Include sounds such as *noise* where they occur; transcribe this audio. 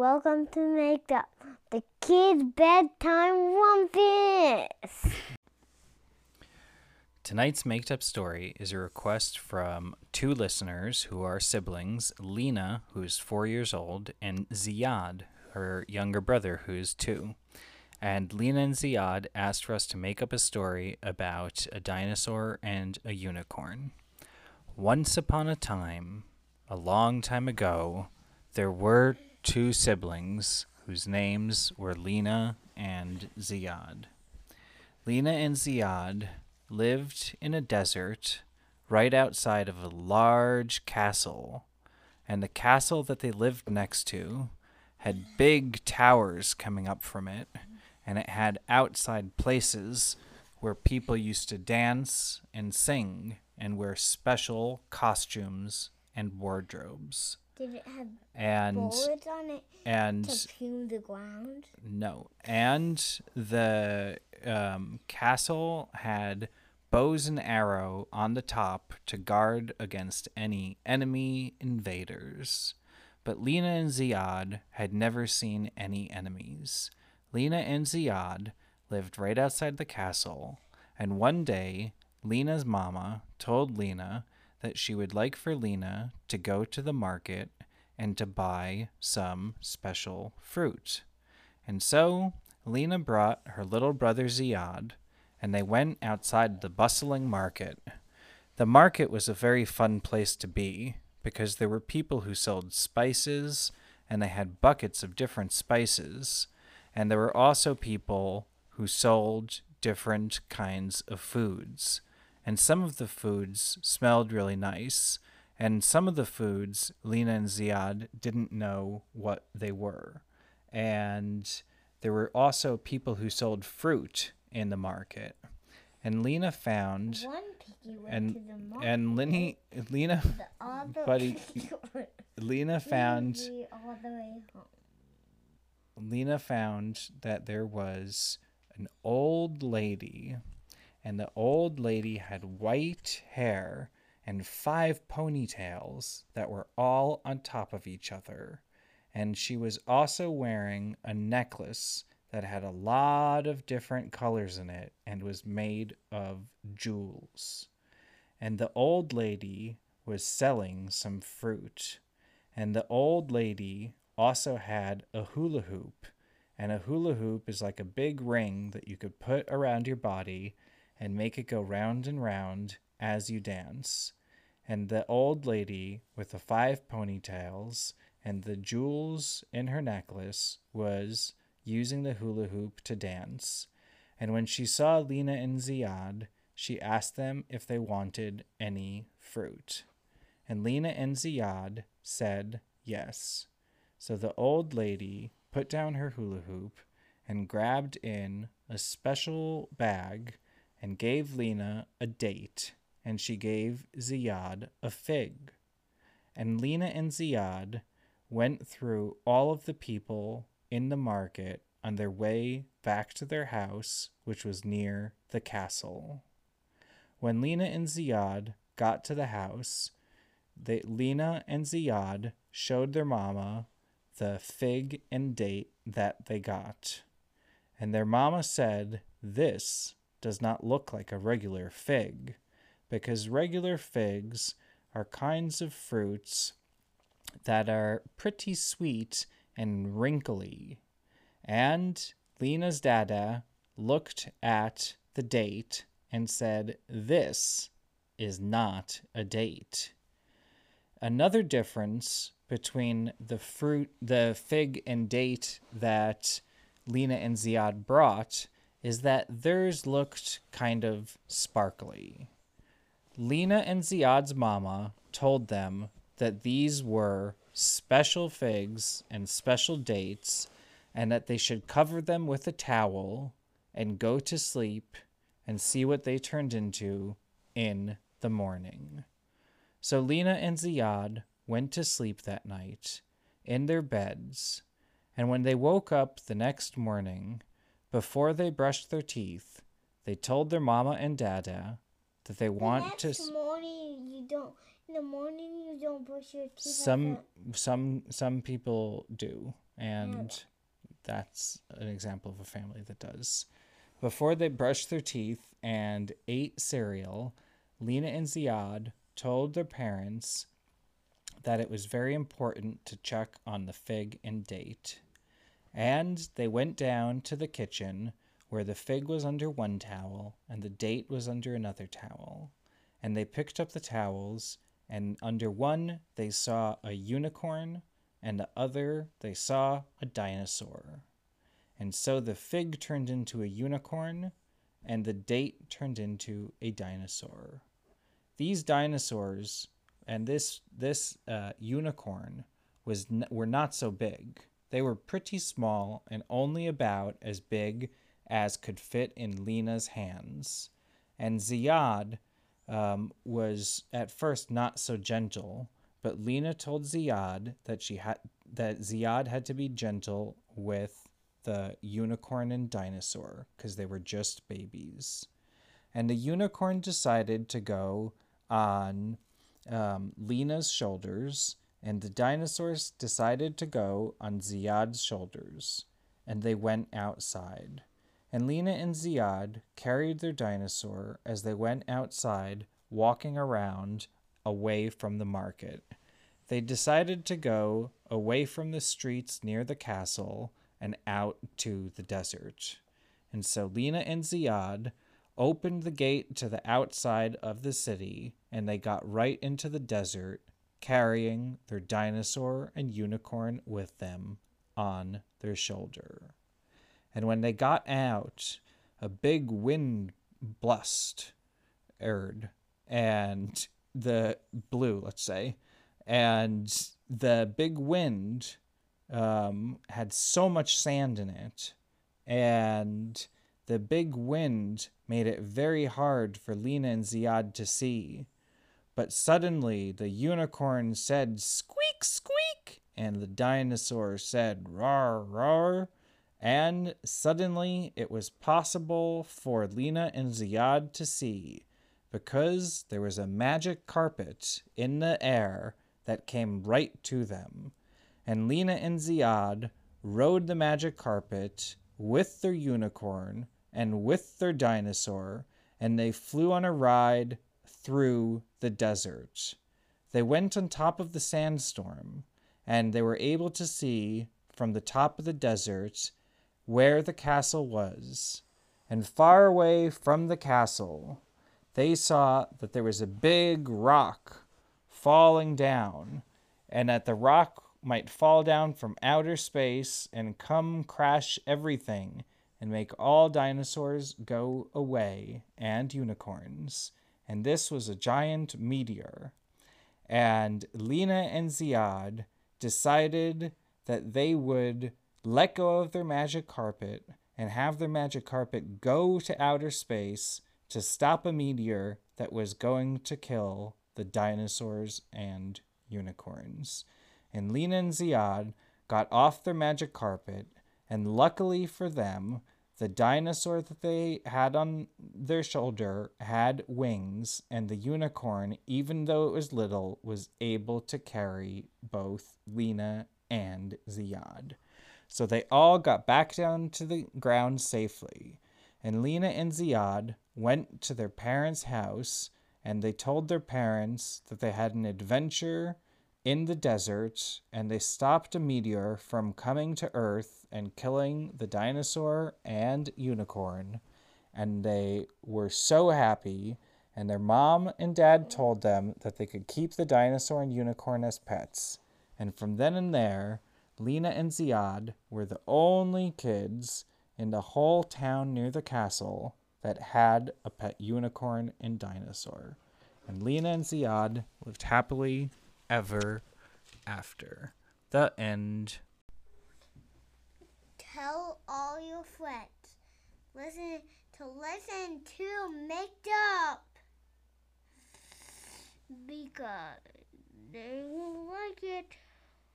Welcome to Make Up, the kids' bedtime rumpus. Tonight's Maked Up story is a request from two listeners who are siblings Lena, who's four years old, and Ziad, her younger brother, who's two. And Lena and Ziad asked for us to make up a story about a dinosaur and a unicorn. Once upon a time, a long time ago, there were two siblings whose names were Lena and Ziad. Lena and Ziad lived in a desert right outside of a large castle, and the castle that they lived next to had big towers coming up from it, and it had outside places where people used to dance and sing and wear special costumes and wardrobes. Did it have And bullets on it and to peel the ground? no, and the um, castle had bows and arrow on the top to guard against any enemy invaders. But Lena and Ziad had never seen any enemies. Lena and Ziad lived right outside the castle, and one day Lena's mama told Lena that she would like for Lena to go to the market and to buy some special fruit. And so Lena brought her little brother Ziad, and they went outside the bustling market. The market was a very fun place to be because there were people who sold spices and they had buckets of different spices. And there were also people who sold different kinds of foods. And some of the foods smelled really nice, and some of the foods Lena and Ziad didn't know what they were. And there were also people who sold fruit in the market. And Lena found One went and to the market. and Lenny, Lena buddy- Lena found the other *laughs* way home. Lena found that there was an old lady, and the old lady had white hair and five ponytails that were all on top of each other. And she was also wearing a necklace that had a lot of different colors in it and was made of jewels. And the old lady was selling some fruit. And the old lady also had a hula hoop. And a hula hoop is like a big ring that you could put around your body and make it go round and round as you dance. And the old lady with the five ponytails and the jewels in her necklace was using the hula hoop to dance. And when she saw Lena and Ziad, she asked them if they wanted any fruit. And Lena and Ziad said yes. So the old lady put down her hula hoop and grabbed in a special bag and gave Lena a date, and she gave Ziad a fig. And Lena and Ziad went through all of the people in the market on their way back to their house, which was near the castle. When Lena and Ziad got to the house, they, Lena and Ziad showed their mama the fig and date that they got. And their mama said, This does not look like a regular fig, because regular figs are kinds of fruits that are pretty sweet and wrinkly. And Lena's dada looked at the date and said, This is not a date. Another difference between the fruit, the fig and date that Lena and Ziad brought is that theirs looked kind of sparkly. Lena and Ziad's mama told them that these were special figs and special dates and that they should cover them with a towel and go to sleep and see what they turned into in the morning. So Lena and Ziad went to sleep that night in their beds, and when they woke up the next morning, before they brushed their teeth, they told their mama and dada that they want the to. next morning, you don't In the morning, you don't brush your teeth. some some some people do and that's an example of a family that does before they brushed their teeth and ate cereal lena and ziad told their parents that it was very important to check on the fig and date and they went down to the kitchen where the fig was under one towel and the date was under another towel and they picked up the towels and under one they saw a unicorn, and the other they saw a dinosaur. And so the fig turned into a unicorn, and the date turned into a dinosaur. These dinosaurs and this this uh, unicorn was n- were not so big. They were pretty small and only about as big as could fit in Lena's hands. And Ziad um, was at first not so gentle, but Lena told Ziad that she had that Ziad had to be gentle with the unicorn and dinosaur because they were just babies. And the unicorn decided to go on um, Lena's shoulders, and the dinosaurs decided to go on Ziad's shoulders, and they went outside and Lena and Ziad carried their dinosaur as they went outside, walking around away from the market. They decided to go away from the streets near the castle and out to the desert. And so Lena and Ziad opened the gate to the outside of the city and they got right into the desert, carrying their dinosaur and unicorn with them on their shoulder and when they got out, a big wind blust erred and the blew, let's say, and the big wind um, had so much sand in it, and the big wind made it very hard for Lena and Ziad to see. But suddenly the unicorn said, Squeak, squeak, and the dinosaur said, Roar, roar and suddenly it was possible for Lena and Ziad to see, because there was a magic carpet in the air that came right to them. And Lena and Ziad rode the magic carpet with their unicorn and with their dinosaur, and they flew on a ride through the desert. They went on top of the sandstorm, and they were able to see from the top of the desert where the castle was, and far away from the castle they saw that there was a big rock falling down, and that the rock might fall down from outer space and come crash everything and make all dinosaurs go away and unicorns. And this was a giant meteor. And Lena and Ziad decided that they would let go of their magic carpet and have their magic carpet go to outer space to stop a meteor that was going to kill the dinosaurs and unicorns. And Lena and Ziad got off their magic carpet, and luckily for them, the dinosaur that they had on their shoulder had wings, and the unicorn, even though it was little, was able to carry both Lena and Ziad. So they all got back down to the ground safely, and Lena and Ziad went to their parents' house and they told their parents that they had an adventure in the desert and they stopped a meteor from coming to Earth and killing the dinosaur and unicorn. And they were so happy. And their mom and dad told them that they could keep the dinosaur and unicorn as pets. And from then and there, Lena and Ziad were the only kids in the whole town near the castle that had a pet unicorn and dinosaur. And Lena and Ziad lived happily ever after. The end. Tell all your friends. Listen to listen to Make Up because they will like it.